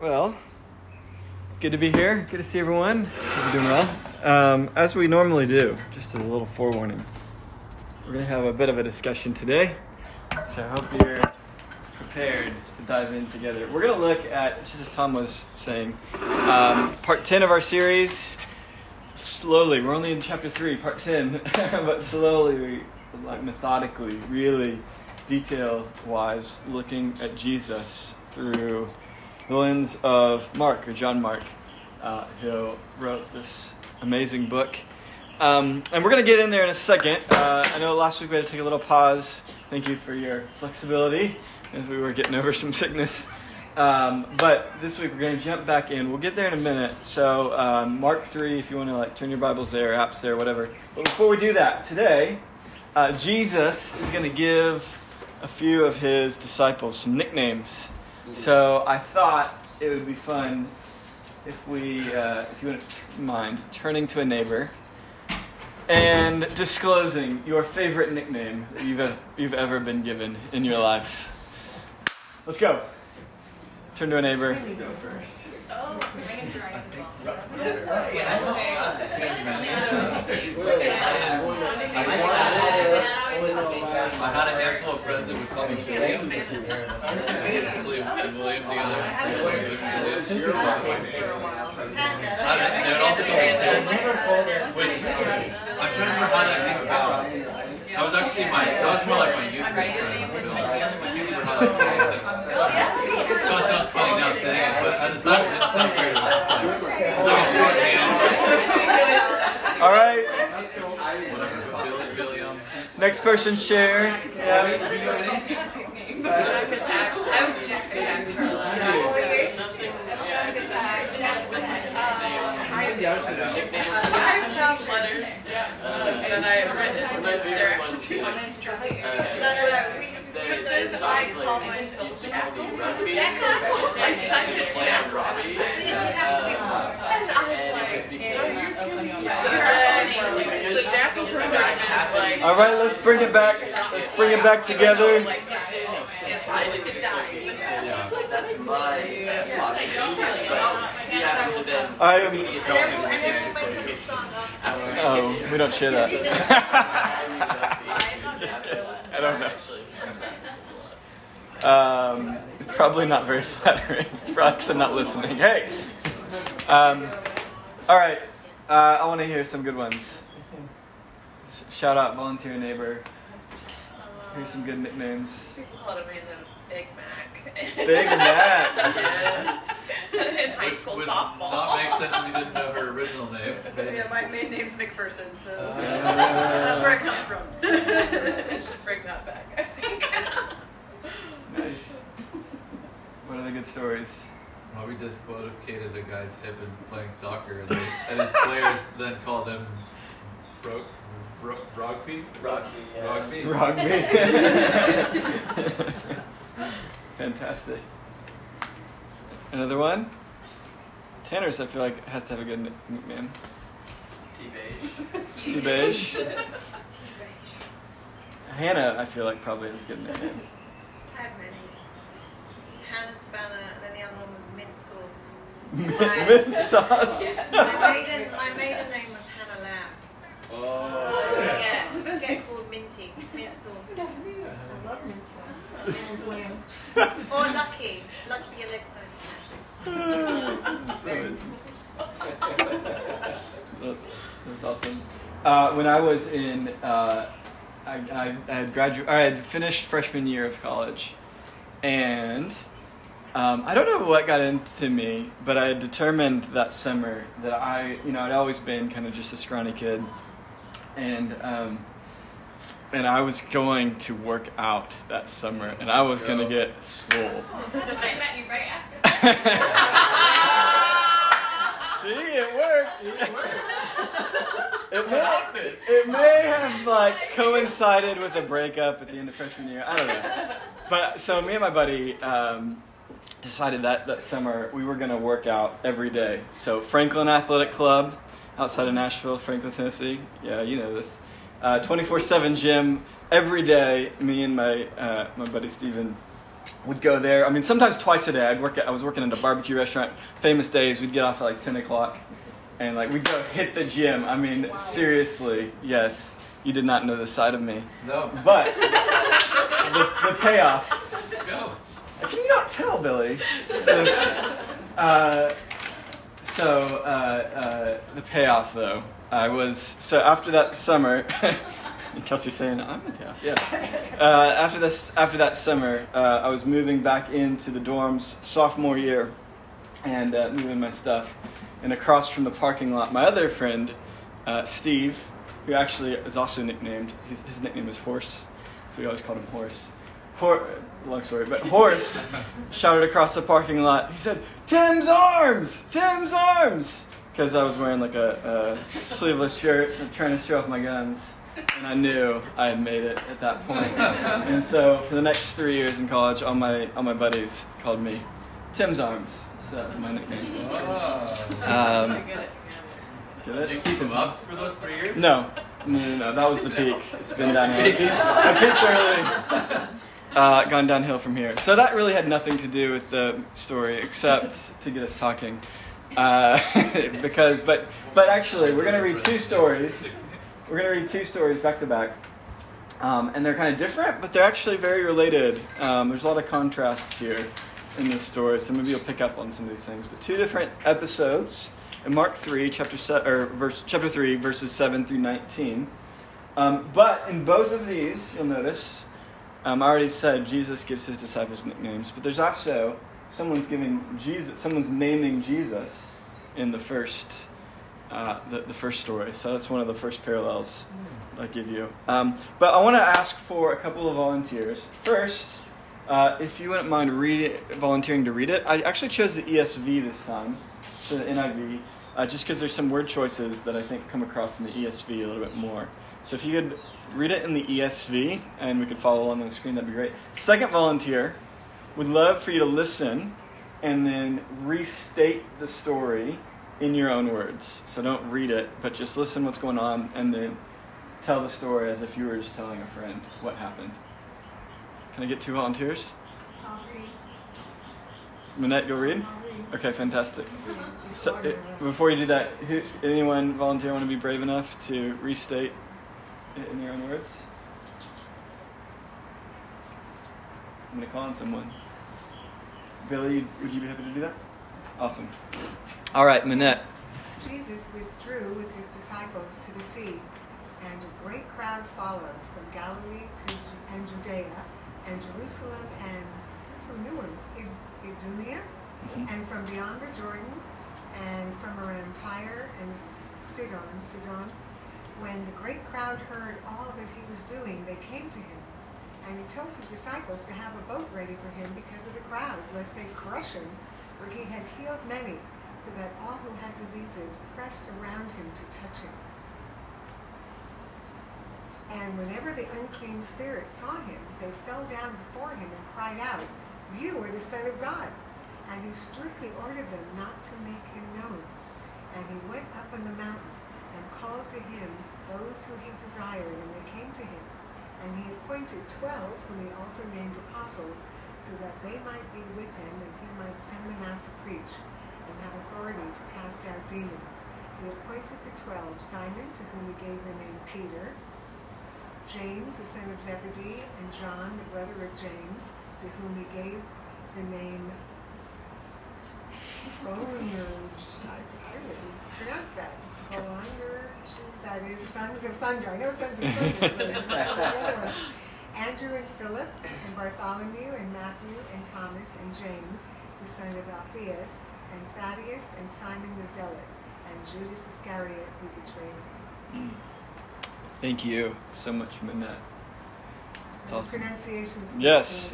Well, good to be here. Good to see everyone. Hope you're doing well. Um, as we normally do, just as a little forewarning, we're going to have a bit of a discussion today. So I hope you're prepared to dive in together. We're going to look at, just as Tom was saying, um, part 10 of our series. Slowly, we're only in chapter 3, part 10, but slowly, like methodically, really detail wise, looking at Jesus through the lens of Mark, or John Mark, uh, who wrote this amazing book. Um, and we're going to get in there in a second. Uh, I know last week we had to take a little pause. Thank you for your flexibility as we were getting over some sickness. Um, but this week we're going to jump back in. We'll get there in a minute. So um, Mark three, if you want to like turn your Bibles there, apps there, whatever. But before we do that, today uh, Jesus is going to give a few of his disciples some nicknames. So I thought it would be fun if we, uh, if you wouldn't mind, turning to a neighbor and disclosing your favorite nickname that you've, you've ever been given in your life. Let's go. Turn to a neighbor. Go first. Oh, Megan's right as well. I had a handful of friends that would call me William. William, the other. I don't- They would also call me Bill, which I'm trying to remember how that came about. I was actually my, that was more like my youth group friend. Bill. Oh, I can't remember how that. It sounds funny saying it, but at the time, at the time period, it was just like, it was like a shorthand. All right. Whatever, Billy, Next person share. Yeah. And I had written it, but they're actually too much. No, no, no. We- because I call myself Jackals. Jackals. I suck at Jackals. You have to. And I was like, so then, so Jackals was like, All right. Let's bring it back. Let's bring it back together. like this. And I. That's my posture, but he happens to been I am. he's also here, so he can Oh, we don't share that. I don't know. Um, it's probably not very flattering. It's probably because I'm not listening. Hey. Um, all right. Uh, I want to hear some good ones. Sh- Shout out, volunteer neighbor. Here's some good nicknames. People called Amanda Big Mac. Big Mac. yes. In high Which school would softball. not make sense if you didn't know her original name. Yeah, my main name's McPherson, so Uh, that's where it comes from. Just bring that back, I think. Nice. What are the good stories? Robbie dislocated a guy's hip in playing soccer, and, they, and his players then called him broke, bro, Rugby? Rocky, yeah. Rugby? Rugby. Fantastic. Another one? Tanner's, I feel like, has to have a good nickname. T-beige. T-Beige. Hannah, I feel like, probably has a good nickname. I have many. Hannah Spanner, and then the other one was mint sauce. Mint sauce. my maiden, my maiden name was Hannah Lamb. Oh. So yeah, it's get called Minty, mint sauce. I love mint sauce. Mint sauce. or Lucky, Lucky Alexa. Very small. That's awesome. Uh, when I was in, uh, I, I, I had graduated, I had finished freshman year of college, and um, I don't know what got into me, but I had determined that summer that I, you know, I'd always been kind of just a scrawny kid, and um, and I was going to work out that summer, and I was going to get swole. I met you right after. See, it worked. It may, it may have like coincided with a breakup at the end of freshman year. I don't know. But so me and my buddy um, decided that that summer we were gonna work out every day. So Franklin Athletic Club outside of Nashville, Franklin, Tennessee. Yeah, you know this. Twenty four seven gym every day. Me and my uh, my buddy Steven would go there. I mean, sometimes twice a day. I'd work. At, I was working at a barbecue restaurant. Famous Dave's. We'd get off at like ten o'clock, and like we'd go hit the gym. I mean, seriously, yes. You did not know the side of me, No. but the, the payoff. Can you not tell, Billy? This, uh, so uh, uh, the payoff, though, I was so after that summer. Kelsey's saying I'm the payoff. Yeah. Uh, after this, after that summer, uh, I was moving back into the dorms sophomore year, and uh, moving my stuff. And across from the parking lot, my other friend, uh, Steve, who actually is also nicknamed. His, his nickname is Horse, so we always called him Horse. Hor- long story, but Horse shouted across the parking lot. He said, "Tim's arms! Tim's arms!" Because I was wearing like a, a sleeveless shirt and trying to show off my guns, and I knew I had made it at that point. And so for the next three years in college, all my all my buddies called me Tim's arms. So that was my nickname. Um, get it? Did you keep him up for those three years? No, no, no, no. That was the peak. It's been downhill. I peaked, I peaked early. Uh, gone downhill from here. So that really had nothing to do with the story, except to get us talking. Uh, because, but, but actually, we're going to read two stories. We're going to read two stories back to back. Um, and they're kind of different, but they're actually very related. Um, there's a lot of contrasts here in this story, so maybe you'll pick up on some of these things. But two different episodes in Mark three, chapter se- or verse, chapter three, verses seven through nineteen. Um, but in both of these, you'll notice, um, I already said Jesus gives his disciples nicknames, but there's also someone's giving Jesus, someone's naming Jesus in the first, uh, the, the first story. So that's one of the first parallels I give you. Um, but I want to ask for a couple of volunteers. First, uh, if you wouldn't mind read volunteering to read it, I actually chose the ESV this time, so the NIV, uh, just because there's some word choices that I think come across in the ESV a little bit more. So if you could read it in the ESV and we could follow along on the screen, that'd be great. Second volunteer, would love for you to listen and then restate the story in your own words. So don't read it, but just listen what's going on and then tell the story as if you were just telling a friend what happened. Can I get two volunteers? I'll read. Minette, you'll read? I'll read. Okay, fantastic. So, uh, before you do that, who, anyone volunteer want to be brave enough to restate it in your own words? I'm going to call on someone. Billy, would you be happy to do that? Awesome. All right, Minette. Jesus withdrew with his disciples to the sea, and a great crowd followed from Galilee to and Judea and Jerusalem and what's a new one? Idumea, mm-hmm. and from beyond the Jordan, and from around Tyre and Sidon, Sidon. When the great crowd heard all that he was doing, they came to him. And he told his disciples to have a boat ready for him because of the crowd, lest they crush him, for he had healed many, so that all who had diseases pressed around him to touch him. And whenever the unclean spirit saw him, they fell down before him and cried out, You are the Son of God. And he strictly ordered them not to make him known. And he went up on the mountain and called to him those who he desired, and they came to him. And he appointed twelve, whom he also named apostles, so that they might be with him, and he might send them out to preach, and have authority to cast out demons. He appointed the twelve Simon, to whom he gave the name Peter, James, the son of Zebedee, and John, the brother of James, to whom he gave the name Boanerges. I didn't pronounce that. Boanerges, that is sons of thunder. I know sons of thunder. but I don't know the other one. Andrew and Philip, and Bartholomew, and Matthew, and Thomas, and James, the son of Alphaeus, and Thaddeus, and Simon the Zealot, and Judas Iscariot, who betrayed him. Thank you so much, Minette. That's And awesome. Pronunciations. Yes.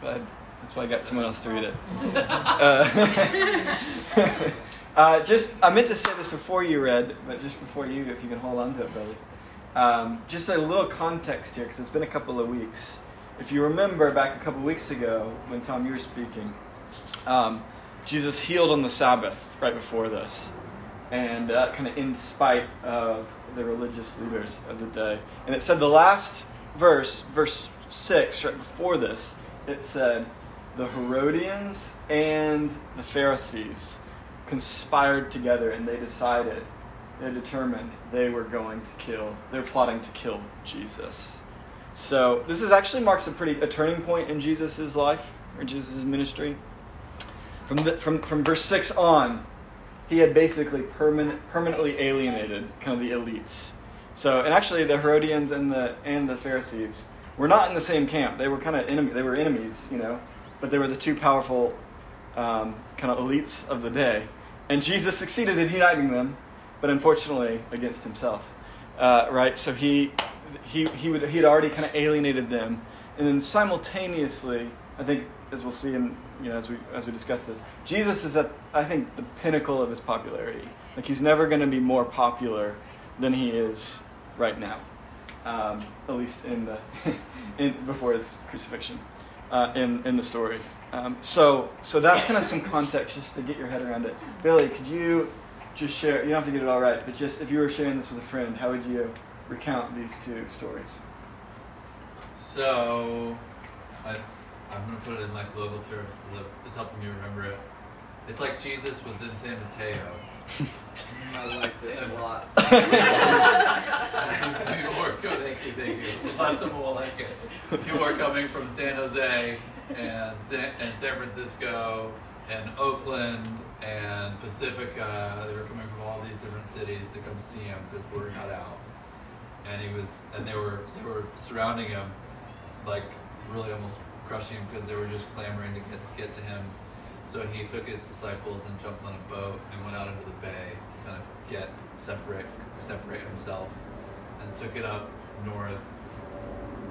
Glad. That's why I got someone else to read it. Uh, uh, just, I meant to say this before you read, but just before you, if you can hold on to it, Billy. Um, just a little context here, because it's been a couple of weeks. If you remember back a couple of weeks ago when Tom, you were speaking, um, Jesus healed on the Sabbath right before this. And uh, kind of in spite of the religious leaders of the day. And it said the last verse, verse 6, right before this, it said, the Herodians and the Pharisees conspired together and they decided, they determined they were going to kill, they're plotting to kill Jesus. So this is actually marks a pretty a turning point in Jesus' life or Jesus' ministry. From, the, from, from verse 6 on, he had basically permanent, permanently alienated kind of the elites. So, and actually, the Herodians and the and the Pharisees were not in the same camp. They were kind of enemy. They were enemies, you know, but they were the two powerful um, kind of elites of the day. And Jesus succeeded in uniting them, but unfortunately against himself, uh, right? So he he he would he had already kind of alienated them, and then simultaneously, I think as we'll see in you know as we as we discuss this, Jesus is at I think the pinnacle of his popularity. Like he's never going to be more popular than he is right now, um, at least in the in, before his crucifixion uh, in in the story. Um, so so that's kind of some context just to get your head around it. Billy, could you just share? You don't have to get it all right, but just if you were sharing this with a friend, how would you recount these two stories? So, I, I'm gonna put it in like local terms. It's, helping me remember it. It's like Jesus was in San Mateo. Mm, I like this a lot. People were coming, thank you, thank you. Lots of people will like it. People are coming from San Jose and San, and San Francisco and Oakland and Pacifica. They were coming from all these different cities to come see him because word got out. And he was, and they were, they were surrounding him, like really almost crushing him because they were just clamoring to get get to him. So he took his disciples and jumped on a boat and went out into the bay to kind of get separate separate himself and took it up north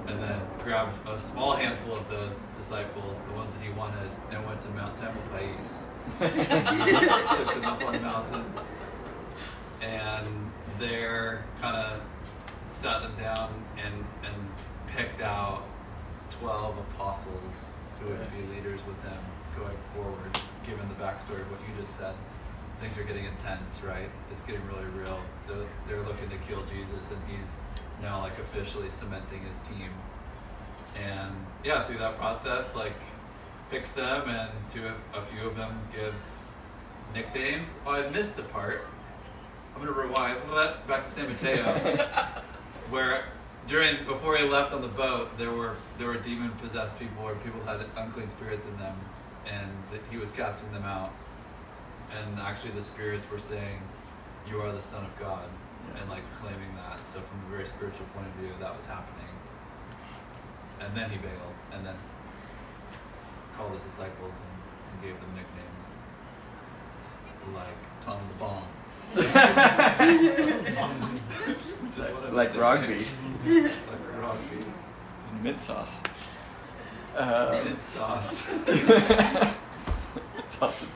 and then grabbed a small handful of those disciples, the ones that he wanted, and went to Mount Tamalpais. took them up on the mountain and there kind of sat them down and, and picked out 12 apostles who would be leaders with him going forward, given the backstory of what you just said. Things are getting intense, right? It's getting really real. They're, they're looking to kill Jesus, and he's now like officially cementing his team. And yeah, through that process, like picks them, and to a, a few of them gives nicknames. Oh, I missed a part. I'm gonna rewind that back to San Mateo, where during before he left on the boat, there were there were demon possessed people, or people had unclean spirits in them, and he was casting them out. And actually, the spirits were saying, "You are the Son of God," and like claiming that. So from a very spiritual point of view, that was happening. And then he bailed, and then called his disciples and, and gave them nicknames like Tom the Bomb. Which is one Like rugby. like rugby. And mint sauce. Uh, Mint sauce. That's awesome.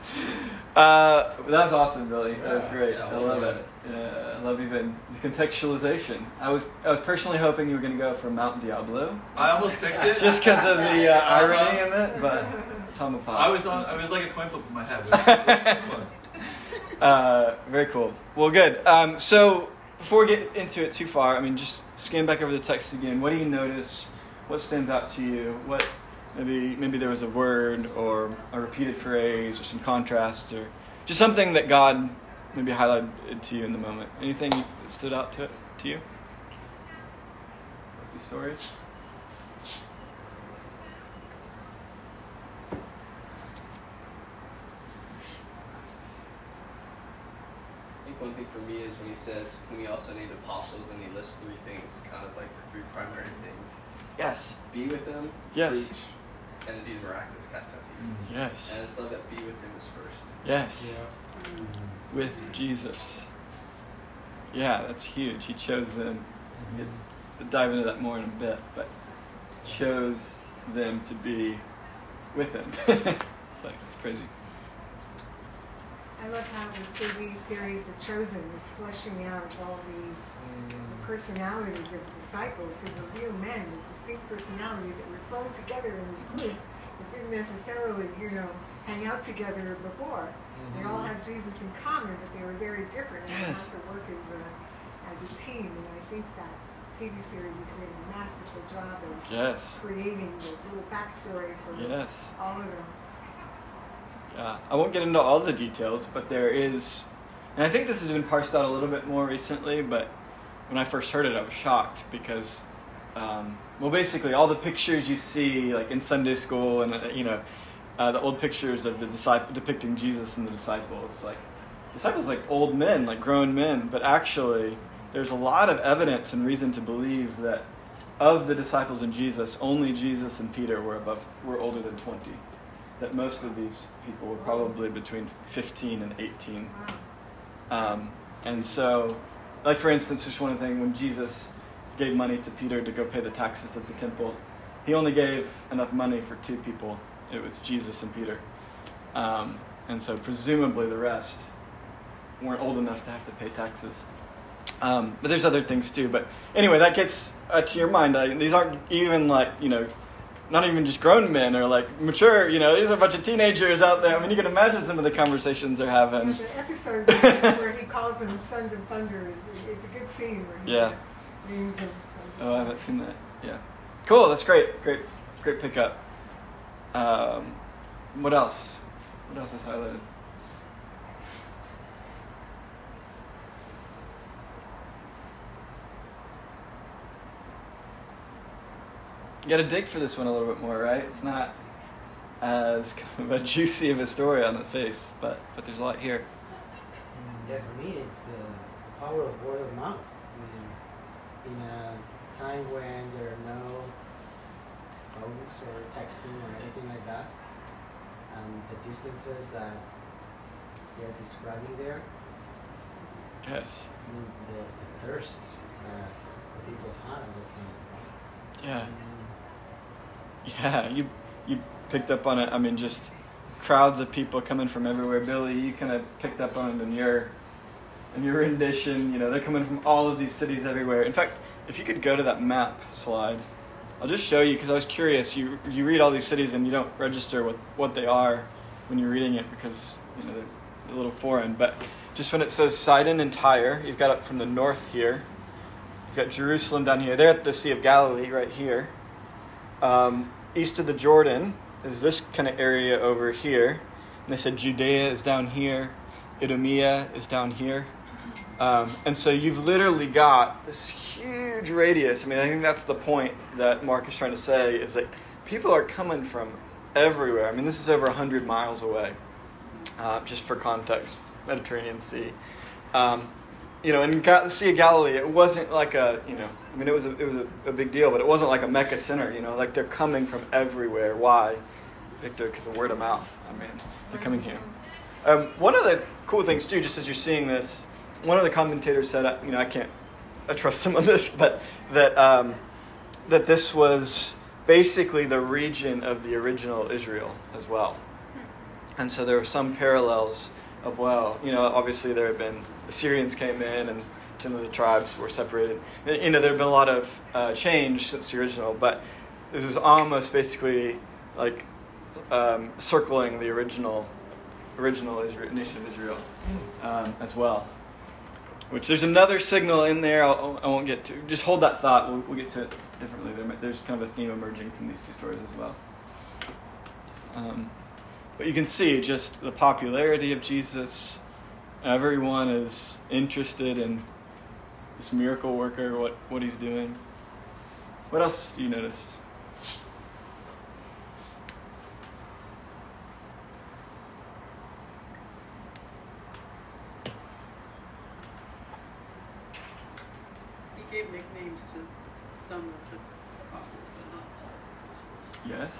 Uh, that was awesome, Billy. That was great. Yeah, I love done. it. Yeah, I love even the contextualization. I was I was personally hoping you were going to go for Mount Diablo, I almost picked it. just because of the uh, irony in it, but Tomapas. I was on. I was like a coin flip in my head. Uh, very cool. Well, good. Um, so before we get into it too far, I mean, just scan back over the text again. What do you notice? What stands out to you? What maybe maybe there was a word or a repeated phrase or some contrast or just something that God maybe highlighted to you in the moment. Anything that stood out to to you? These stories. I one thing for me is when he says, when we also need apostles, and he lists three things, kind of like the three primary things. Yes. Be with them, Yes. preach, and then do the miraculous cast out demons. Mm. Yes. And I just love that be with him is first. Yes. With Jesus. Yeah, that's huge. He chose them. Mm-hmm. We'll dive into that more in a bit, but chose them to be with him. it's like it's crazy. I love how the TV series The Chosen is fleshing out all these mm. personalities of the disciples who were real men with distinct personalities that were thrown together in this group that didn't necessarily, you know, hang out together before. They all mm-hmm. have Jesus in common, but they were very different and they Yes. had to work as a, as a team. And I think that TV series is doing a masterful job of Yes. creating the little backstory for Yes. all of them. Yeah, I won't get into all the details, but there is, and I think this has been parsed out a little bit more recently. But when I first heard it, I was shocked because, um, well, basically all the pictures you see, like in Sunday school, and uh, you know, uh, the old pictures of the disciple depicting Jesus and the disciples, like disciples like old men, like grown men, but actually there's a lot of evidence and reason to believe that of the disciples and Jesus, only Jesus and Peter were above were older than 20. That most of these people were probably between 15 and 18. Um, and so, like for instance, just one thing when Jesus gave money to Peter to go pay the taxes at the temple, he only gave enough money for two people. It was Jesus and Peter. Um, and so, presumably, the rest weren't old enough to have to pay taxes. Um, but there's other things too. But anyway, that gets uh, to your mind. Uh, these aren't even like, you know, not even just grown men or like mature, you know, these are a bunch of teenagers out there. I mean, you can imagine some of the conversations they're having. There's an episode where he calls them Sons of Thunder. is It's a good scene where he Yeah. names them Oh, I haven't seen that. Yeah. Cool. That's great. Great. Great pickup. Um, what else? What else is highlighted? You got to dig for this one a little bit more, right? It's not as kind of a juicy of a story on the face, but but there's a lot here. Yeah, for me, it's uh, the power of word of mouth. I mean, in a time when there are no phones or texting or anything like that, and the distances that they're describing there, Yes. I mean, the, the thirst that people had at the time. Yeah. Yeah, you you picked up on it. I mean, just crowds of people coming from everywhere. Billy, you kind of picked up on it in your in your rendition. You know, they're coming from all of these cities everywhere. In fact, if you could go to that map slide, I'll just show you because I was curious. You you read all these cities and you don't register what what they are when you're reading it because you know they're a little foreign. But just when it says Sidon and Tyre, you've got up from the north here. You've got Jerusalem down here. They're at the Sea of Galilee right here. Um, east of the Jordan is this kind of area over here. And they said Judea is down here, Idumea is down here. Um, and so you've literally got this huge radius. I mean, I think that's the point that Mark is trying to say is that people are coming from everywhere. I mean, this is over 100 miles away, uh, just for context, Mediterranean Sea. Um, you know, in Ga- the Sea of Galilee, it wasn't like a, you know, I mean, it was a, it was a, a big deal, but it wasn't like a Mecca center. You know, like they're coming from everywhere. Why, Victor? Because of word of mouth. I mean, they're coming here. Um, one of the cool things too, just as you're seeing this, one of the commentators said, you know, I can't, I trust some of this, but that um, that this was basically the region of the original Israel as well, and so there were some parallels of well, you know, obviously there had been Assyrians came in and some of the tribes were separated. You know, there had been a lot of uh, change since the original, but this is almost basically like um, circling the original original Israel, nation of Israel um, as well. Which there's another signal in there. I'll, I won't get to. Just hold that thought. We'll, we'll get to it differently. There, there's kind of a theme emerging from these two stories as well. Um, but you can see just the popularity of Jesus. Everyone is interested in this miracle worker, what, what he's doing. What else do you notice? He gave nicknames to some of the apostles, but not all the apostles. Yes.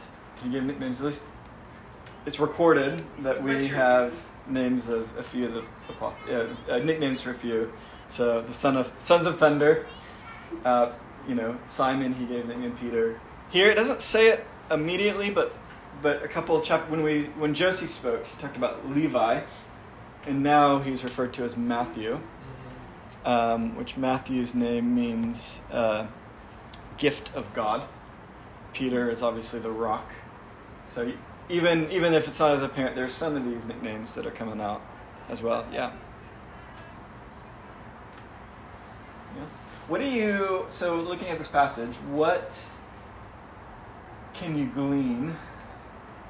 You give nicknames? At least it's recorded that we have names of a few of the apostles. Yeah, uh, nicknames for a few. So the son of sons of thunder. Uh, you know, Simon. He gave the name Peter. Here it doesn't say it immediately, but but a couple of chap when we when Josie spoke, he talked about Levi, and now he's referred to as Matthew, um, which Matthew's name means uh, gift of God. Peter is obviously the rock. So even even if it's not as apparent, there's some of these nicknames that are coming out as well. Yeah. Yes. What do you, so looking at this passage, what can you glean?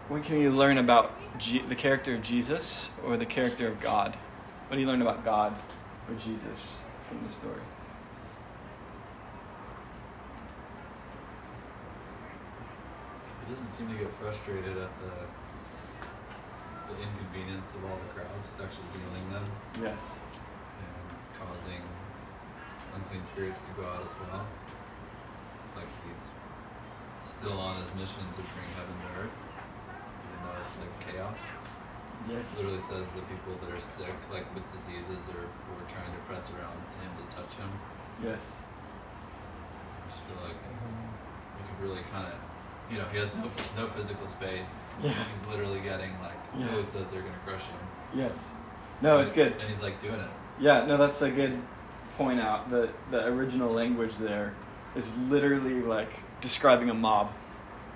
What can you learn about G- the character of Jesus or the character of God? What do you learn about God or Jesus from the story? He doesn't seem to get frustrated at the the inconvenience of all the crowds. He's actually healing them Yes. and causing unclean spirits to go out as well. It's like he's still on his mission to bring heaven to earth, even though it's like chaos. Yes. It literally says the people that are sick, like with diseases, or were trying to press around to him to touch him. Yes. I just feel like you could really kind of, you know, he has no no physical space. Yeah. He's literally getting like, Yeah. who says they're gonna crush him? Yes. No, it's good. And he's like doing it. Yeah, no, that's a good point out. that the original language there is literally like describing a mob.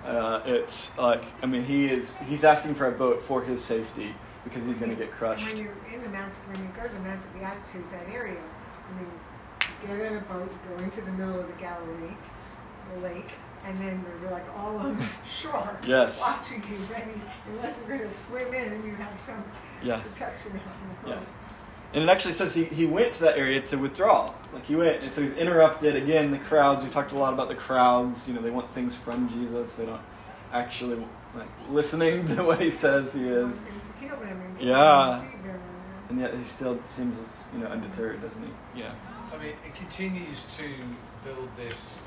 Uh, it's like I mean he is he's asking for a boat for his safety because he's going to get crushed. When you're in the mountain, when you go to the Mount of Beatitudes, that area, I mean, you get in a boat, you go into the middle of the Galilee, the lake, and then they're like all on the shore, Yes. watching you, ready, unless you're going to swim in and you have some Yeah. protection out in the Yeah. Boat. And it actually says he, he went to that area to withdraw. Like he went, and so he's interrupted again. The crowds. We talked a lot about the crowds. You know, they want things from Jesus. They don't actually like listening to what he says he is. him to heal them and Yeah. and. And yet he still seems you know undeterred, doesn't he? Yeah. I mean, it continues to build this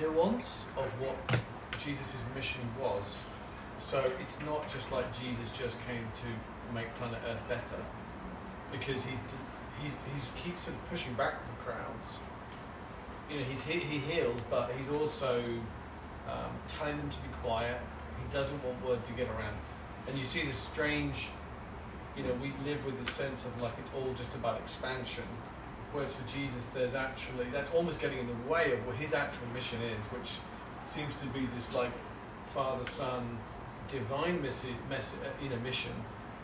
nuance of what Jesus' mission was. So it's not just like Jesus just came to make planet Earth better, because he's he's he's keeps pushing back the crowds. You know, he's he, he heals, but he's also um, telling them to be quiet. He doesn't want word to get around, and you see this strange you know, we live with the sense of like it's all just about expansion. Whereas for Jesus, there's actually that's almost getting in the way of what his actual mission is, which seems to be this like Father Son divine message, mess, uh, know, mission,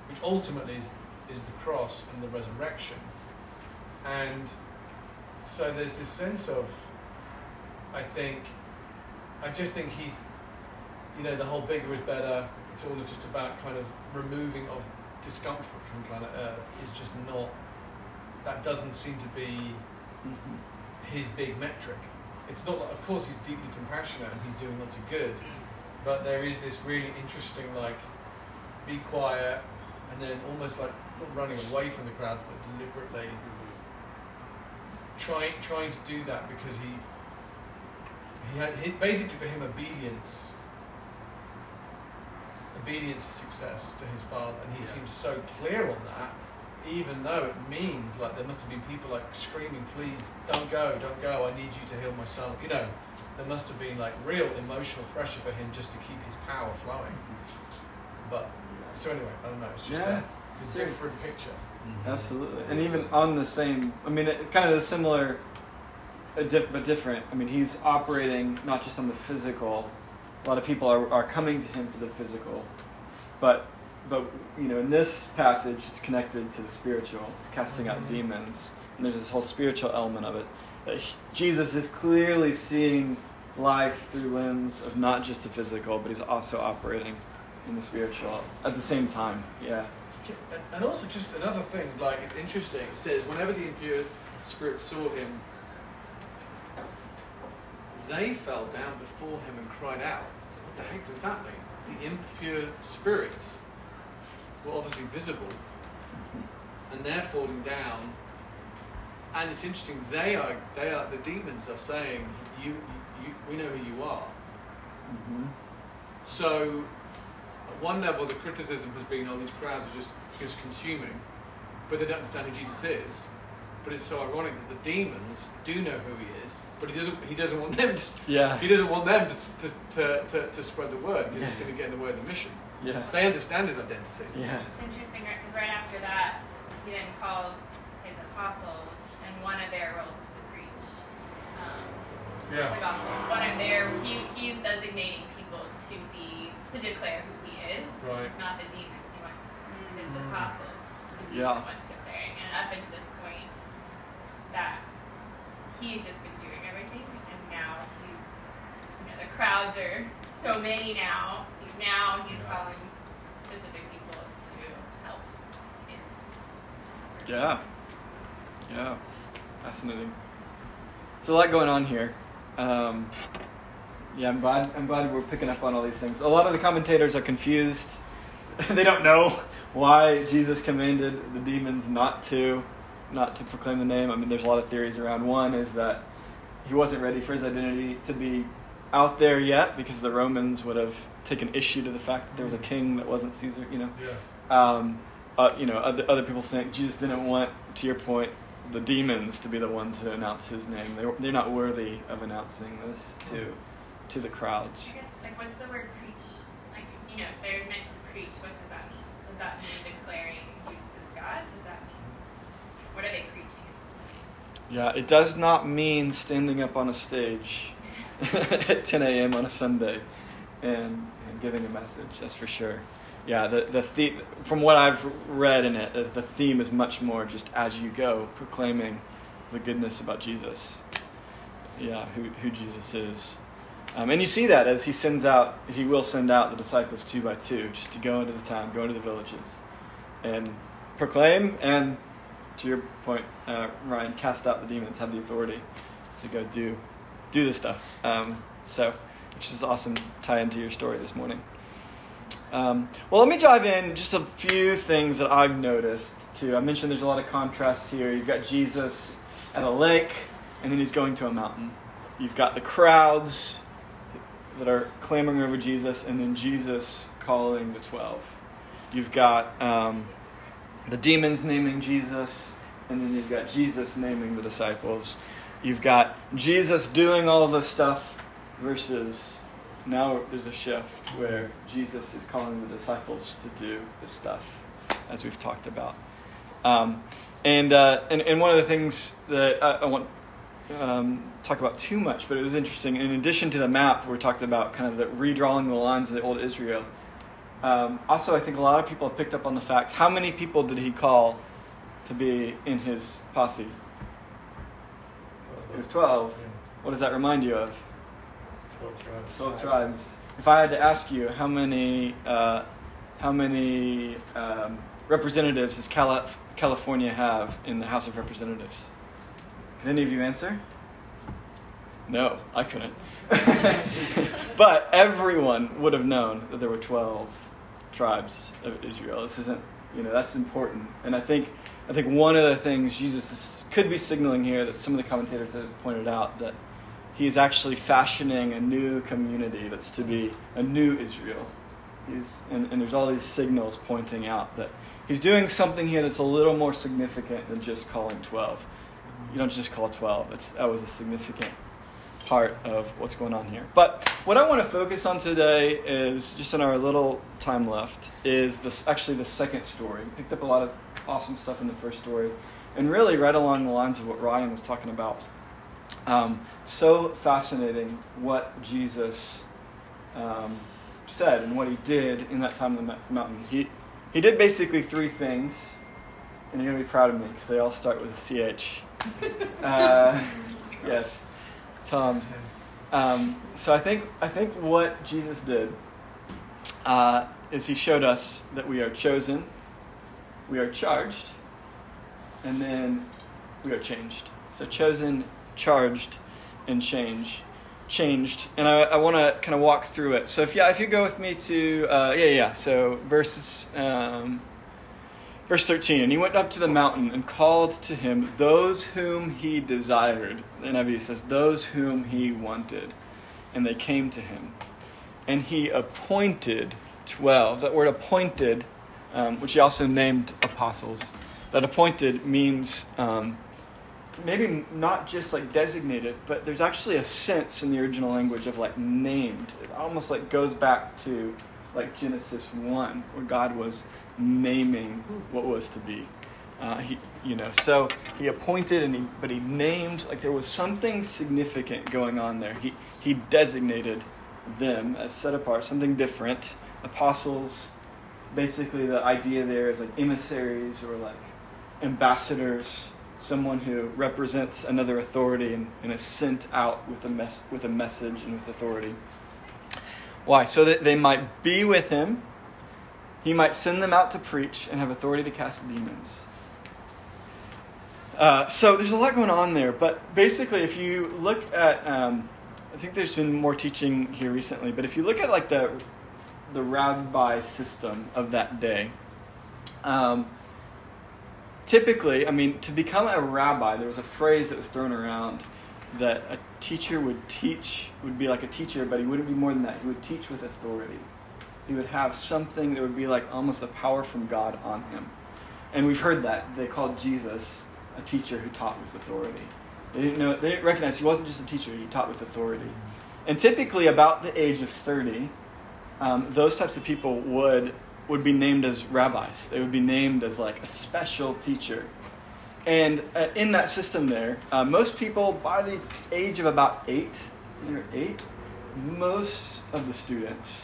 which ultimately is is the cross and the resurrection. And so there's this sense of, I think, I just think he's, you know, the whole bigger is better. It's all just about kind of removing of discomfort from planet Earth is just not. That doesn't seem to be his big metric. It's not like, of course, he's deeply compassionate and he's doing lots of good, but there is this really interesting, like, be quiet, and then almost like not running away from the crowds, but deliberately trying trying to do that because he he had he, basically for him obedience obedience is success to his father, and he Yeah. seems so clear on that. Even though it means like there must have been people like screaming, "Please don't go, don't go! I need you to heal my son." You know, there must have been like real emotional pressure for him just to keep his power flowing. But so anyway, I don't know. It's just Yeah, a, it's a different picture. Absolutely, and even on the same, I mean, it, kind of the similar, uh, di- but different. I mean, he's operating not just on the physical. A lot of people are, are coming to him for the physical, but but you know, in this passage, it's connected to the spiritual. It's casting out Mhm. demons, and there's this whole spiritual element of it. That he- Jesus is clearly seeing life through lens of not just the physical, but he's also operating in the spiritual at the same time. Yeah. And- also, just another thing, like it's interesting. It says, whenever the impure spirits saw him, they fell down before him and cried out. So what the heck does that mean? The impure spirits were obviously visible, and they're falling down. And it's interesting. They are, they are, the demons are saying, "You, you, we know who you are." hmm So, at one level, the criticism has been, oh, these crowds are just, just consuming, but they don't understand who Jesus is. But it's so ironic that the demons do know who he is, but he doesn't. He doesn't want them to. Yeah. He doesn't want them to to, to, to, to spread the word because it's going to get in the way of the mission. Yeah. They understand his identity. Yeah. It's interesting right? because right after that, he then calls his apostles, and one of their roles is to preach um, the Yeah. gospel. One of their he, he's designating people to be to declare who he is, Right. not the demons. He wants his Mm. apostles to be Yeah. the ones declaring. And up until this point, that he's just been doing everything, and now he's, you know, the crowds are so many now. Now he's calling specific people to help. In Yeah. Yeah. Fascinating. So a lot going on here. Um, yeah, I'm glad, I'm glad we're picking up on all these things. A lot of the commentators are confused. they don't know why Jesus commanded the demons not to not to proclaim the name. I mean, there's a lot of theories around. One is that he wasn't ready for his identity to be out there yet because the Romans would have taken issue to the fact that there was a king that wasn't Caesar. You know. Yeah. Um, uh, you know, other, other people think Jesus didn't want, to your point, the demons to be the one to announce his name. They, they're not worthy of announcing this to to the crowds. I guess, like, what's the word preach? Like, you know, if they're meant to preach, what does that mean? Does that mean declaring Jesus is God? Does that mean, what are they preaching? Yeah, it does not mean standing up on a stage at 10 a.m. on a Sunday and, and giving a message. That's for sure. Yeah, the the the from what I've read in it, the- the theme is much more just as you go, proclaiming the goodness about Jesus. Yeah, who who Jesus is. Um, and you see that as he sends out, he will send out the disciples two by two, just to go into the town, go into the villages, and proclaim. And to your point, uh, Ryan, cast out the demons, have the authority to go do do this stuff. Um, so, which is awesome. Tie into your story this morning. Um, well, let me dive in just a few things that I've noticed too. I mentioned there's a lot of contrast here. You've got Jesus at a lake, and then he's going to a mountain. You've got the crowds that are clamoring over Jesus, and then Jesus calling the twelve. You've got um, the demons naming Jesus, and then you've got Jesus naming the disciples. You've got Jesus doing all this stuff versus now there's a shift where Jesus is calling the disciples to do this stuff, as we've talked about. Um, and, uh, and and one of the things that I, I want um, talk about too much, but it was interesting. In addition to the map, we talked about kind of the redrawing the lines of the old Israel. Um, also, I think a lot of people have picked up on the fact how many people did he call to be in his posse? It was 12. What does that remind you of? 12 tribes. 12 tribes. If I had to ask you, how many, uh, how many um, representatives does Cali- California have in the House of Representatives? Can any of you answer? No, I couldn't. but everyone would have known that there were 12 tribes of Israel. This isn't, you know, that's important. And I think, I think one of the things Jesus is, could be signaling here that some of the commentators have pointed out that he is actually fashioning a new community that's to be a new Israel. He's, and, and there's all these signals pointing out that he's doing something here that's a little more significant than just calling 12. You don't just call 12, it's, that was a significant part of what's going on here. But what I want to focus on today is just in our little time left is this actually the second story. We picked up a lot of awesome stuff in the first story, and really right along the lines of what Ryan was talking about. Um, so fascinating what Jesus um, said and what he did in that time on the mountain. He he did basically three things, and you're gonna be proud of me because they all start with a ch. Uh, yes. Tom. Um, so I think I think what Jesus did uh, is he showed us that we are chosen, we are charged, and then we are changed. So chosen, charged, and change, changed. And I, I want to kind of walk through it. So if yeah, if you go with me to uh, yeah yeah. So verses. Um, Verse 13, and he went up to the mountain and called to him those whom he desired. The NIV says, those whom he wanted. And they came to him. And he appointed 12. That word appointed, um, which he also named apostles, that appointed means um, maybe not just like designated, but there's actually a sense in the original language of like named. It almost like goes back to like Genesis 1, where God was naming what was to be. Uh, he, you know, so he appointed and he, but he named like there was something significant going on there. He he designated them as set apart, something different. Apostles, basically the idea there is like emissaries or like ambassadors someone who represents another authority and, and is sent out with a, mes- with a message and with authority. Why? So that they might be with him. He might send them out to preach and have authority to cast demons. Uh, so there's a lot going on there, but basically, if you look at, um, I think there's been more teaching here recently, but if you look at like the the rabbi system of that day, um, typically, I mean, to become a rabbi, there was a phrase that was thrown around that a teacher would teach would be like a teacher, but he wouldn't be more than that. He would teach with authority. He would have something that would be like almost a power from God on him. And we've heard that they called Jesus a teacher who taught with authority. They didn't know they didn't recognize he wasn't just a teacher, he taught with authority. And typically about the age of 30, um, those types of people would would be named as rabbis. They would be named as like a special teacher. And uh, in that system there, uh, most people by the age of about eight, they're eight, most of the students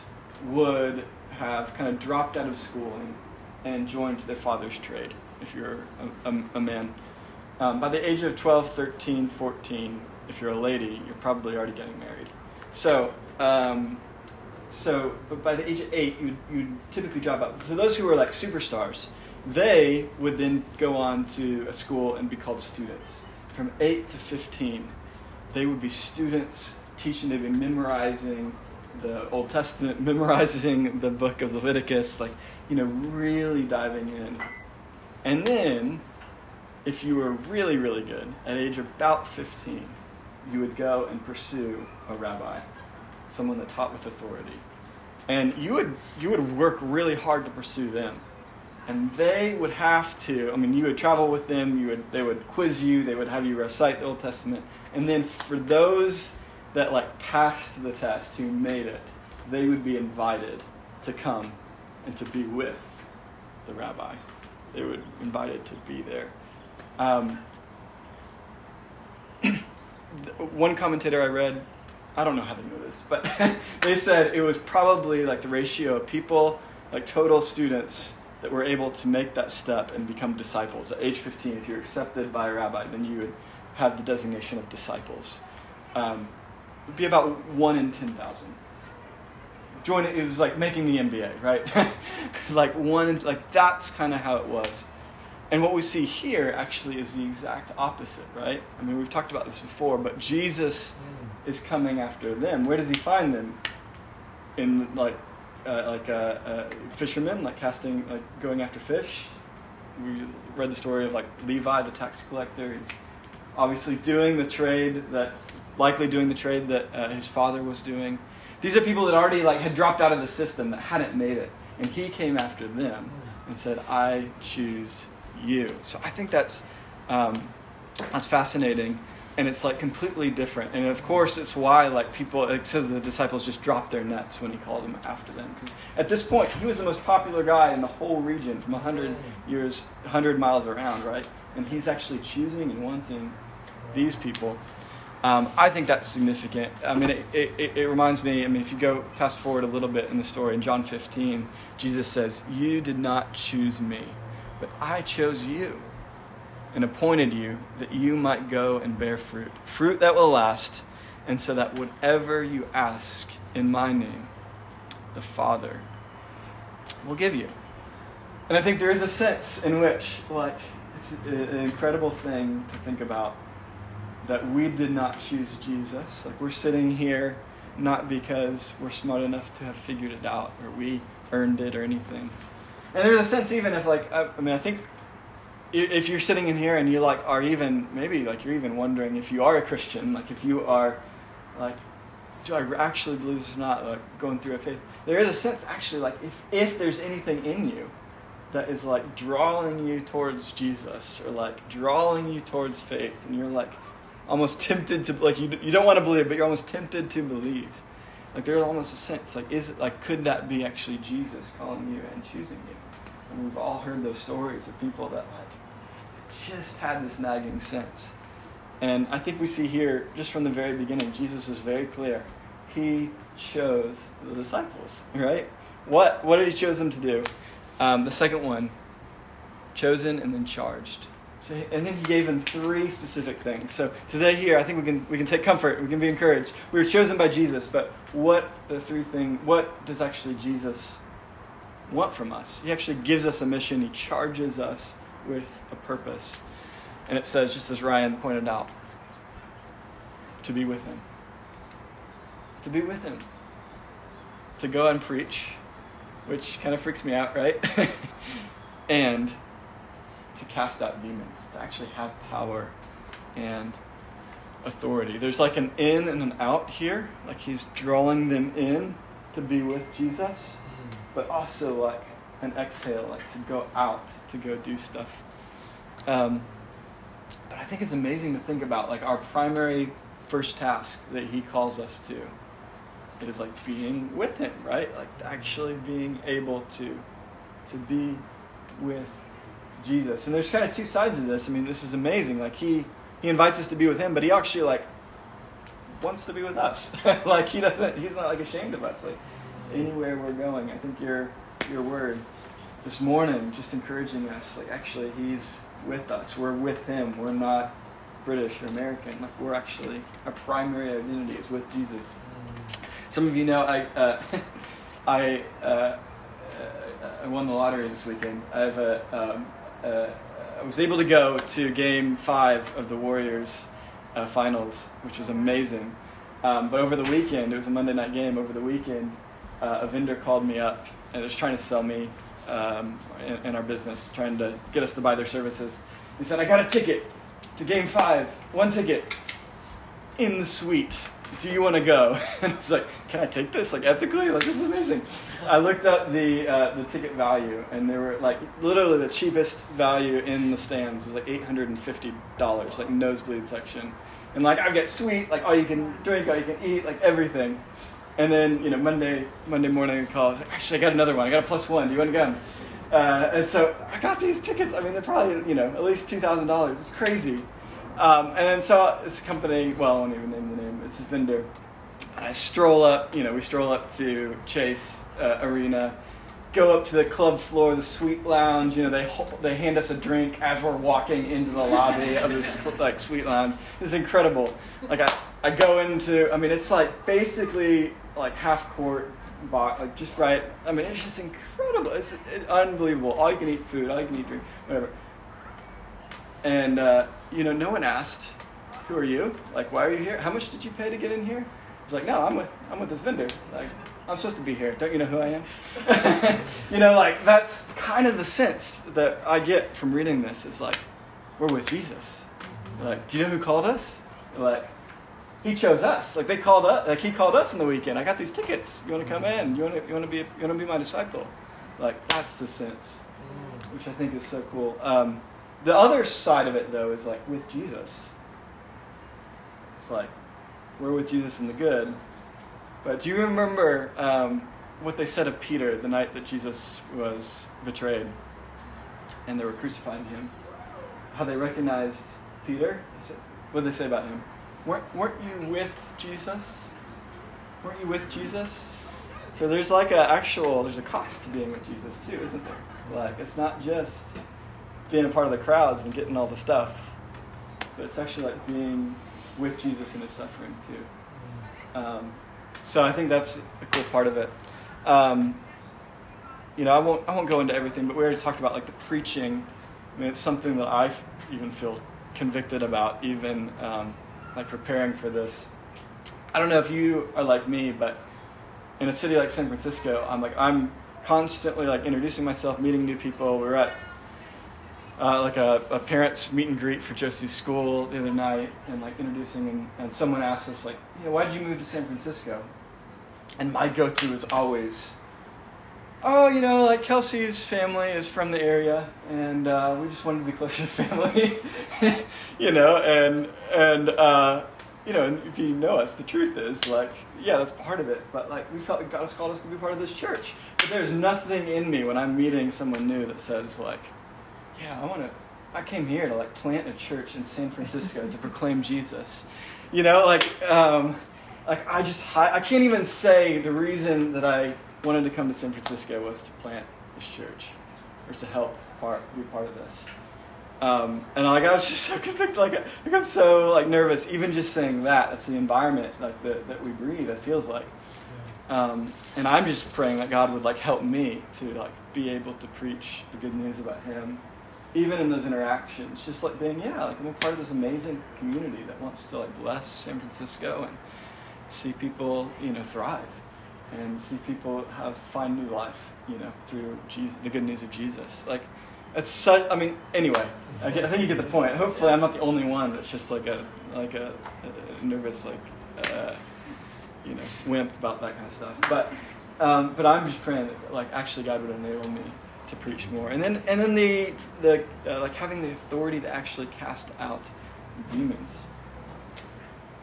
would have kind of dropped out of schooling and joined their father's trade if you're a, a, a man. Um, by the age of 12, 13, 14, if you're a lady, you're probably already getting married. So, um, so but by the age of eight, you'd, you'd typically drop out. So those who were like superstars, they would then go on to a school and be called students. From 8 to 15, they would be students teaching, they'd be memorizing the Old Testament, memorizing the book of Leviticus, like, you know, really diving in. And then, if you were really, really good, at age about 15, you would go and pursue a rabbi, someone that taught with authority. And you would, you would work really hard to pursue them. And they would have to, I mean, you would travel with them, you would, they would quiz you, they would have you recite the Old Testament. And then for those that like passed the test, who made it, they would be invited to come and to be with the rabbi. They would be invited to be there. Um, one commentator I read, I don't know how they know this, but they said it was probably like the ratio of people, like total students, that were able to make that step and become disciples. At age 15, if you're accepted by a rabbi, then you would have the designation of disciples. Um, it would be about one in 10,000. Join it, it was like making the NBA, right? like one, like that's kind of how it was. And what we see here actually is the exact opposite, right? I mean, we've talked about this before, but Jesus is coming after them. Where does he find them? In like, uh, like uh, uh, fishermen, like casting, like going after fish. We read the story of like Levi, the tax collector. He's obviously doing the trade that, likely doing the trade that uh, his father was doing. These are people that already like had dropped out of the system that hadn't made it, and he came after them and said, "I choose you. So I think that's um, that's fascinating, and it's like completely different. And of course, it's why like people it says the disciples just dropped their nets when he called them after them because at this point he was the most popular guy in the whole region from hundred years, hundred miles around, right? And he's actually choosing and wanting these people. Um, I think that's significant. I mean, it, it, it, reminds me, I mean, if you go fast forward a little bit in the story, in John 15, Jesus says, You did not choose me, but I chose you and appointed you that you might go and bear fruit, fruit that will last, and so that whatever you ask in my name, the Father will give you. And I think there is a sense in which, like, it's an incredible thing to think about that we did not choose Jesus. Like, we're sitting here not because we're smart enough to have figured it out or we earned it or anything. And there's a sense, even if, like, I, I mean, I think if you're sitting in here and you like are even maybe like you're even wondering if you are a Christian, like if you are like, do I actually believe this or not? Like going through a faith, there is a sense actually like if if there's anything in you that is like drawing you towards Jesus or like drawing you towards faith, and you're like almost tempted to like you you don't want to believe, but you're almost tempted to believe. Like there's almost a sense like is it like could that be actually Jesus calling you and choosing you? And we've all heard those stories of people that like just had this nagging sense. And I think we see here, just from the very beginning, Jesus was very clear. He chose the disciples, right? What, what did he choose them to do? Um, the second one, chosen and then charged. So, and then he gave them three specific things. So today here, I think we can we can take comfort. We can be encouraged. We were chosen by Jesus, but what the three thing? What does actually Jesus want from us? He actually gives us a mission. He charges us with a purpose, and it says, just as Ryan pointed out, to be with him. To be with him. To go and preach, which kind of freaks me out, right? and to cast out demons, to actually have power and authority. There's like an in and an out here, like he's drawing them in to be with Jesus, mm. but also like an exhale, like to go out, to go do stuff. Um, but I think it's amazing to think about like our primary first task that he calls us to is like being with him, right? Like actually being able to to be with Jesus. And there's kind of two sides of this. I mean, this is amazing. Like he he invites us to be with him, but he actually like wants to be with us. like he doesn't he's not like ashamed of us. Like anywhere we're going. I think your your word this morning just encouraging us like actually he's with us. We're with him. We're not British or American. Like we're actually our primary identity is with Jesus. Some of you know I uh, I uh, I won the lottery this weekend. I have a um, uh, I was able to go to Game Five of the Warriors uh, finals, which was amazing. Um, but over the weekend, it was a Monday night game. Over the weekend, uh, a vendor called me up and was trying to sell me um, our business, trying to get us to buy their services. He said, "I got a ticket to Game Five, one ticket in the suite." do you want to go? And I was like, can I take this? Like ethically? Like this is amazing. I looked up the uh, the ticket value, and they were like literally the cheapest value in the stands was like eight hundred and fifty dollars, like nosebleed section. And like I've got suite, like all you can drink, all you can eat, like everything. And then you know Monday Monday morning I call. I was like, actually I got another one. I got a plus one. Do you want to go? Uh, and so I got these tickets. I mean they're probably you know at least two thousand dollars. It's crazy. Um, and then so this company, well, I won't even name the name, it's this vendor. I stroll up, you know, we stroll up to Chase uh, Arena, go up to the club floor, the suite lounge. You know, they they hand us a drink as we're walking into the lobby of this like suite lounge. It's incredible. Like I, I go into, I mean, it's like basically like half court box, like just right. I mean, it's just incredible. It's, it's unbelievable. All you can eat food, all you can eat drink, whatever. And, uh, you know, no one asked, who are you? Like, why are you here? How much did you pay to get in here? He's like, no, I'm with, I'm with this vendor. Like, I'm supposed to be here. Don't you know who I am? you know, like, that's kind of the sense that I get from reading this. It's like, we're with Jesus. Like, do you know who called us? Like, he chose us. Like they called us. Like he called us in the weekend. I got these tickets. You want to come in? You want to? You want to be? You want to be my disciple? Like that's the sense, which I think is so cool. Um, the other side of it, though, is like with Jesus. It's like we're with Jesus in the good. But do you remember um, what they said of Peter the night that Jesus was betrayed and they were crucifying him? How they recognized Peter? What did they say about him? Weren't, weren't you with Jesus? Weren't you with Jesus? So there's like an actual, there's a cost to being with Jesus too, isn't there? Like it's not just being a part of the crowds and getting all the stuff, but it's actually like being with Jesus in his suffering too. Um, so I think that's a cool part of it. Um, you know, I won't I won't go into everything, but we already talked about like the preaching. I mean, it's something that I even feel convicted about, even um, like preparing for this. I don't know if you are like me, but in a city like San Francisco, I'm like I'm constantly like introducing myself, meeting new people. We are at uh, like a, a, parents meet and greet for Josie's school the other night, and like introducing, and, and someone asked us like, you know, why did you move to San Francisco? And my go-to is always, oh, you know, like Kelsey's family is from the area, and uh, we just wanted to be closer to family, you know, and and uh, you know, if you know us, the truth is like, yeah, that's part of it, but like we felt like God has called us to be part of this church. But there's nothing in me when I'm meeting someone new that says like yeah, I want to. I came here to like plant a church in San Francisco to proclaim Jesus. You know, like, um, like I just I can't even say the reason that I wanted to come to San Francisco was to plant this church or to help part be part of this. Um, and like I was just so convicted, like, like I'm so like nervous, even just saying that. That's the environment like that that we breathe. It feels like, um, and I'm just praying that God would like help me to like be able to preach the good news about Him, even in those interactions. Just like being, yeah, like I'm a part of this amazing community that wants to like bless San Francisco and see people, you know, thrive, and see people have find new life, you know, through Jesus, the good news of Jesus. Like it's such. I mean, anyway, I, get, I think you get the point. Hopefully, I'm not the only one that's just like a like a, a nervous like uh, you know wimp about that kind of stuff. But um, but I'm just praying that like actually God would enable me to preach more, and then and then the the uh, like having the authority to actually cast out demons.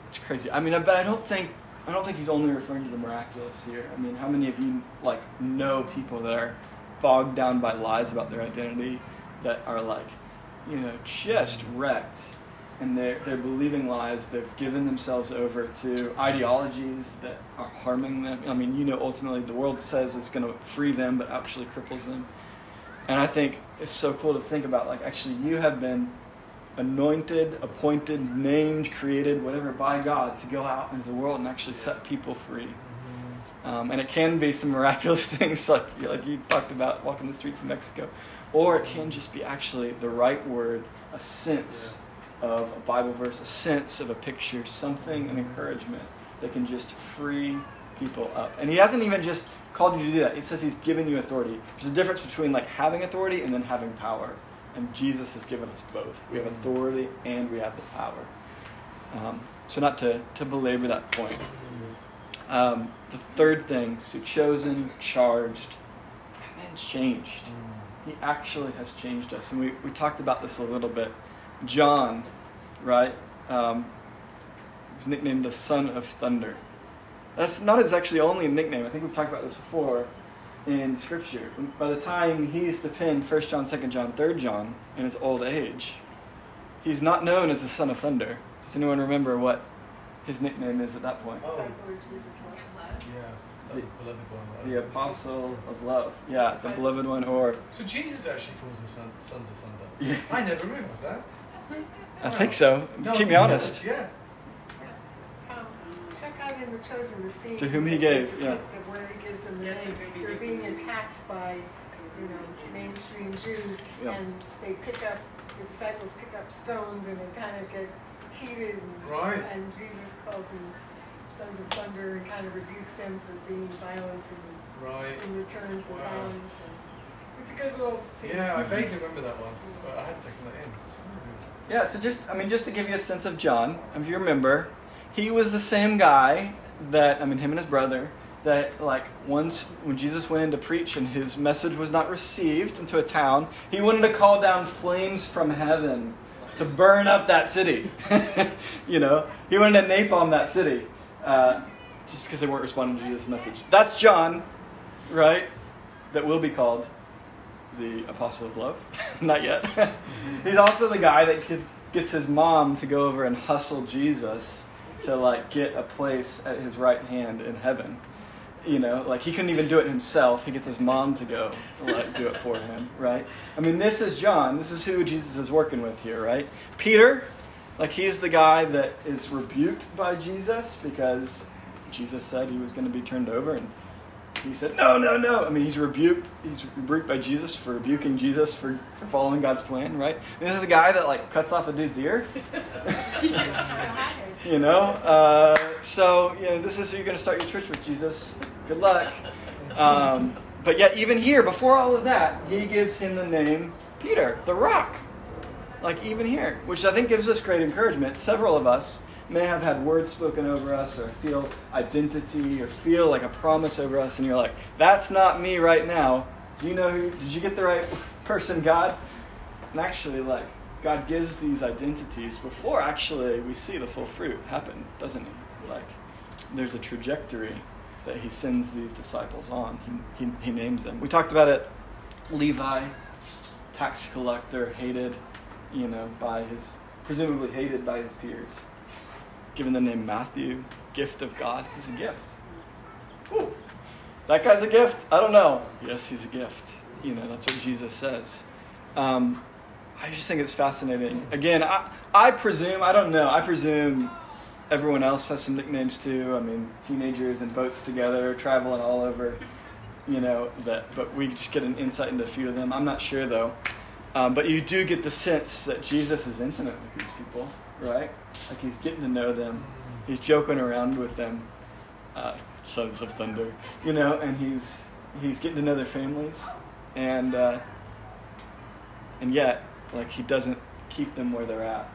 It's crazy. I mean, but I don't think I don't think he's only referring to the miraculous here. I mean, how many of you like know people that are bogged down by lies about their identity that are like, you know, just wrecked. And they're, they're believing lies. They've given themselves over to ideologies that are harming them. I mean, you know, ultimately the world says it's going to free them, but actually cripples them. And I think it's so cool to think about like, actually, you have been anointed, appointed, named, created, whatever, by God to go out into the world and actually set people free. Um, and it can be some miraculous things like, like you talked about walking the streets of Mexico. Or it can just be actually the right word, a sense of a Bible verse, a sense of a picture, something, an encouragement that can just free people up. And he hasn't even just called you to do that. He says he's given you authority. There's a difference between like having authority and then having power. And Jesus has given us both. We have authority and we have the power. Um, so not to, to belabor that point. Um, the third thing, so chosen, charged, and then changed. He actually has changed us. And we, we talked about this a little bit. John, right, um, was nicknamed the Son of Thunder. That's not his actually only nickname. I think we've talked about this before in Scripture. By the time he's to pen 1 John, 2 John, 3 John in his old age, he's not known as the Son of Thunder. Does anyone remember what his nickname is at that point? Oh. Yeah, the, beloved one. The Apostle of Love. Yeah, the beloved one, or. So Jesus actually calls them son, sons of thunder. Yeah. I never realised that. I think so. No, Keep me honest. Yeah. Tom, in the chosen the scene To whom he gave, yeah. Of where he gives them the yeah, name. They're being attacked by, you know, mainstream Jews, Yeah. and they pick up the disciples pick up stones, and they kind of get heated, and, Right. and Jesus calls them sons of thunder, and kind of rebukes them for being violent in, Right. in return for Wow. violence. And it's a good little scene. Yeah, I vaguely remember that one, but I hadn't taken that in. Yeah, so just, I mean, just to give you a sense of John, if you remember, he was the same guy that, I mean, him and his brother, that, like, once when Jesus went in to preach and his message was not received into a town, he wanted to call down flames from heaven to burn up that city. you know, he wanted to napalm that city uh, just because they weren't responding to Jesus' message. That's John, right? That will be called the apostle of love. Not yet. He's also the guy that gets- gets his mom to go over and hustle Jesus to like get a place at his right hand in heaven. You know, like he couldn't even do it himself. He gets his mom to go to like do it for him, right? I mean, this is John. This is who Jesus is working with here, right? Peter, like he's the guy that is rebuked by Jesus because Jesus said he was going to be turned over and he said, No, no, no. I mean, he's rebuked. He's rebuked by Jesus for rebuking Jesus for, for following God's plan, right? And this is a guy that like cuts off a dude's ear. you know? Uh, so, you know, this is who you're going to start your church with, Jesus. Good luck. Um, but yet, even here, before all of that, he gives him the name Peter, the rock. Like, even here, which I think gives us great encouragement. Several of us may have had words spoken over us or feel identity or feel like a promise over us, and you're like, that's not me right now. Do you know who? Did you get the right person, God? And actually, like, God gives these identities before actually we see the full fruit happen, doesn't He? Like, there's a trajectory that He sends these disciples on. He, he, he names them. We talked about it. Levi, tax collector, hated, you know, by his, presumably hated by his peers. Given the name Matthew, gift of God, he's a gift. Ooh, that guy's a gift? I don't know. Yes, he's a gift. You know, that's what Jesus says. Um, I just think it's fascinating. Again, I, I presume, I don't know, I presume everyone else has some nicknames too. I mean, teenagers and boats together, traveling all over, you know, that, but we just get an insight into a few of them. I'm not sure though. Um, but you do get the sense that Jesus is intimate with these people, right? Like he's getting to know them, he's joking around with them, uh, sons of thunder, you know, and he's he's getting to know their families, and uh, and yet, like he doesn't keep them where they're at.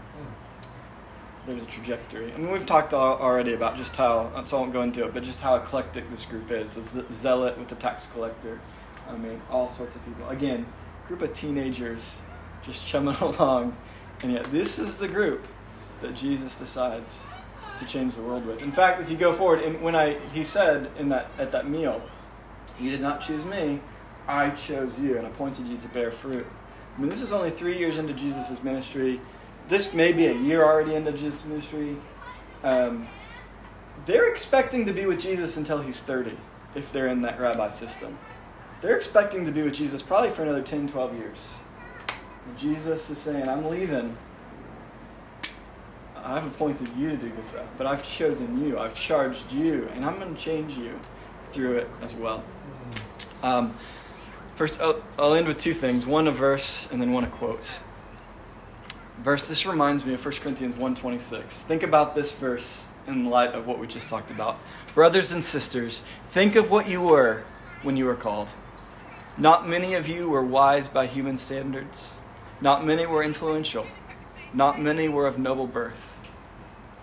There's a trajectory. I mean, we've talked already about just how, so I won't go into it, but just how eclectic this group is. The zealot with the tax collector. I mean, all sorts of people. Again, group of teenagers just chumming along, and yet this is the group that Jesus decides to change the world with. In fact, if you go forward, and when I he said in that at that meal, "You did not choose me, I chose you and appointed you to bear fruit." I mean, this is only three years into Jesus' ministry. This may be a year already into Jesus' ministry. Um, they're expecting to be with Jesus until he's 30, if they're in that rabbi system. They're expecting to be with Jesus probably for another 10, 12 years. And Jesus is saying, I'm leaving. I've appointed you to do good for but I've chosen you. I've charged you, and I'm going to change you through it as well. Um, first, I'll, I'll end with two things one a verse, and then one a quote. Verse, this reminds me of 1 Corinthians 1.26. Think about this verse in light of what we just talked about. Brothers and sisters, think of what you were when you were called. Not many of you were wise by human standards. Not many were influential. Not many were of noble birth.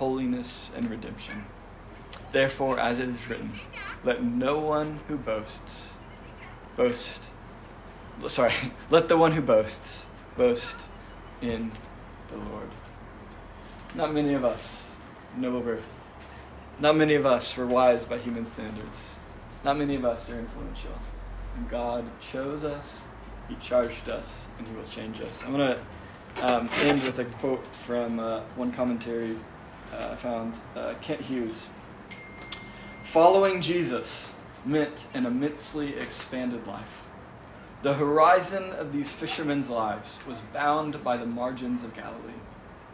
holiness, and redemption. Therefore, as it is written, let no one who boasts boast. Sorry, let the one who boasts boast in the Lord. Not many of us, noble birth. Not many of us were wise by human standards. Not many of us are influential. And God chose us, He charged us, and He will change us. I'm going to um, end with a quote from uh, one commentary uh, I found uh, Kent Hughes. Following Jesus meant an immensely expanded life. The horizon of these fishermen's lives was bound by the margins of Galilee.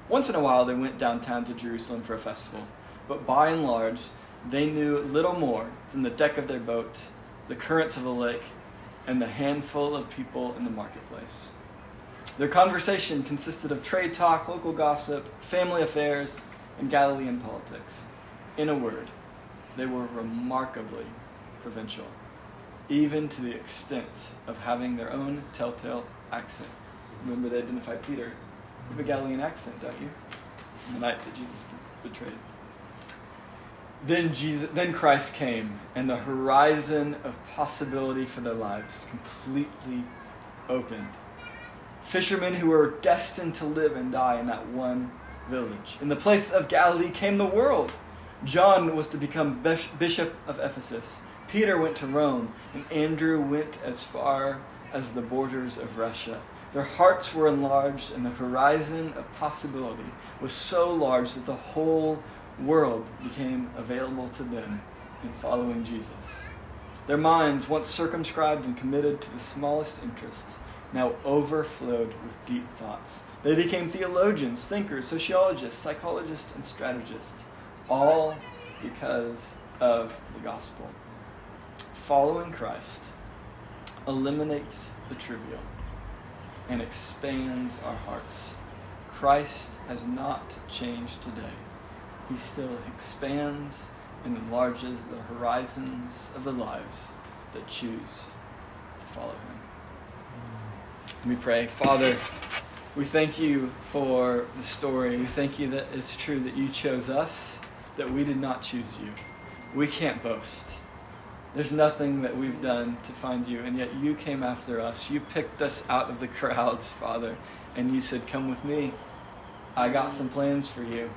Once in a while, they went downtown to Jerusalem for a festival, but by and large, they knew little more than the deck of their boat the currents of the lake, and the handful of people in the marketplace. Their conversation consisted of trade talk, local gossip, family affairs, and Galilean politics. In a word, they were remarkably provincial, even to the extent of having their own telltale accent. Remember, they identified Peter. with a Galilean accent, don't you? the night that Jesus betrayed then Jesus, then Christ came, and the horizon of possibility for their lives completely opened. Fishermen who were destined to live and die in that one village. In the place of Galilee came the world. John was to become bishop of Ephesus. Peter went to Rome, and Andrew went as far as the borders of Russia. Their hearts were enlarged, and the horizon of possibility was so large that the whole world became available to them in following Jesus. Their minds, once circumscribed and committed to the smallest interests, now overflowed with deep thoughts. They became theologians, thinkers, sociologists, psychologists, and strategists, all because of the gospel. Following Christ eliminates the trivial and expands our hearts. Christ has not changed today he still expands and enlarges the horizons of the lives that choose to follow him. Let me pray. Father, we thank you for the story. We thank you that it's true that you chose us, that we did not choose you. We can't boast. There's nothing that we've done to find you, and yet you came after us. You picked us out of the crowds, Father, and you said, Come with me. I got some plans for you.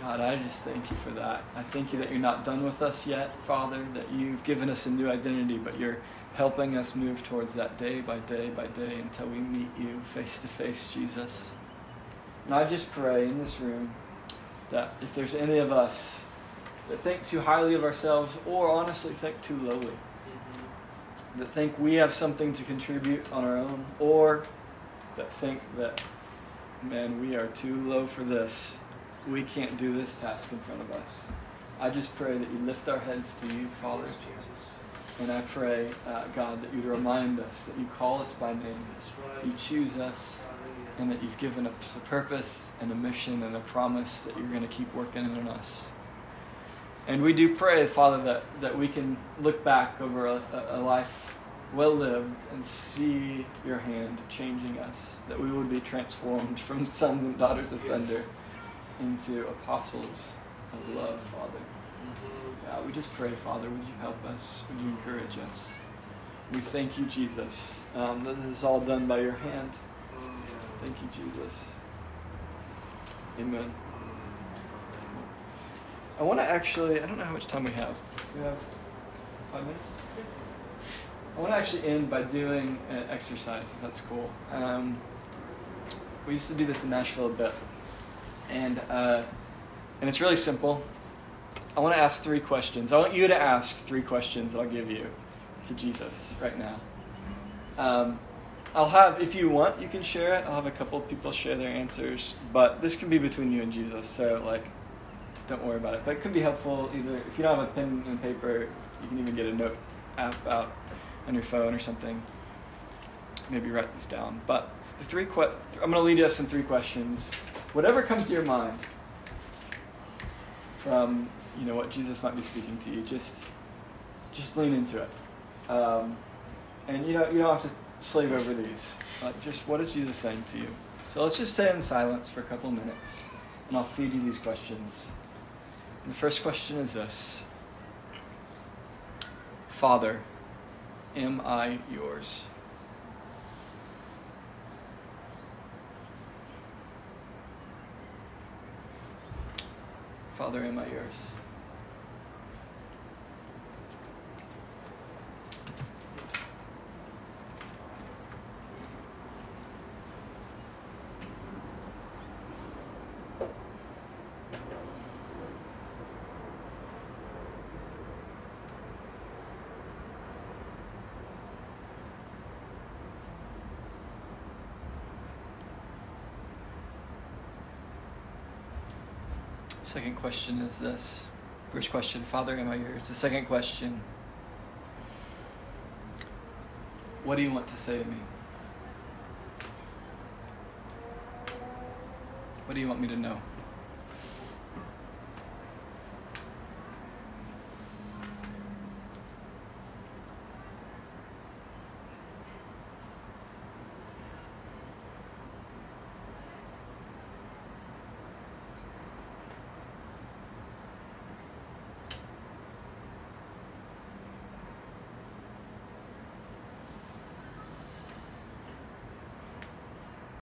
God, I just thank you for that. I thank you that you're not done with us yet, Father, that you've given us a new identity, but you're helping us move towards that day by day by day until we meet you face to face, Jesus. And I just pray in this room that if there's any of us that think too highly of ourselves or honestly think too lowly, mm-hmm. that think we have something to contribute on our own, or that think that, man, we are too low for this. We can't do this task in front of us. I just pray that you lift our heads to you, Father. And I pray, uh, God, that you remind us, that you call us by name, you choose us, and that you've given us a purpose and a mission and a promise that you're going to keep working in us. And we do pray, Father, that, that we can look back over a, a life well lived and see your hand changing us, that we would be transformed from sons and daughters of thunder into apostles of love, Father. Yeah, we just pray, Father, would you help us? Would you encourage us? We thank you, Jesus, um, that this is all done by your hand. Thank you, Jesus. Amen. I want to actually, I don't know how much time we have. We have five minutes? I want to actually end by doing an exercise, if that's cool. Um, we used to do this in Nashville a bit. And, uh, and it's really simple. I want to ask three questions. I want you to ask three questions that I'll give you to Jesus right now. Um, I'll have, if you want, you can share it. I'll have a couple of people share their answers, but this can be between you and Jesus. So, like, don't worry about it. But it could be helpful either if you don't have a pen and paper, you can even get a note app out on your phone or something. Maybe write these down. But the three que- I'm going to lead us in three questions. Whatever comes to your mind from you know what Jesus might be speaking to you, just just lean into it. Um, and you know you don't have to slave over these. Like, just what is Jesus saying to you? So let's just stay in silence for a couple minutes, and I'll feed you these questions. And the first question is this Father, am I yours? Father, am I yours? Second question is this. First question, Father, am I yours? The second question, what do you want to say to me? What do you want me to know?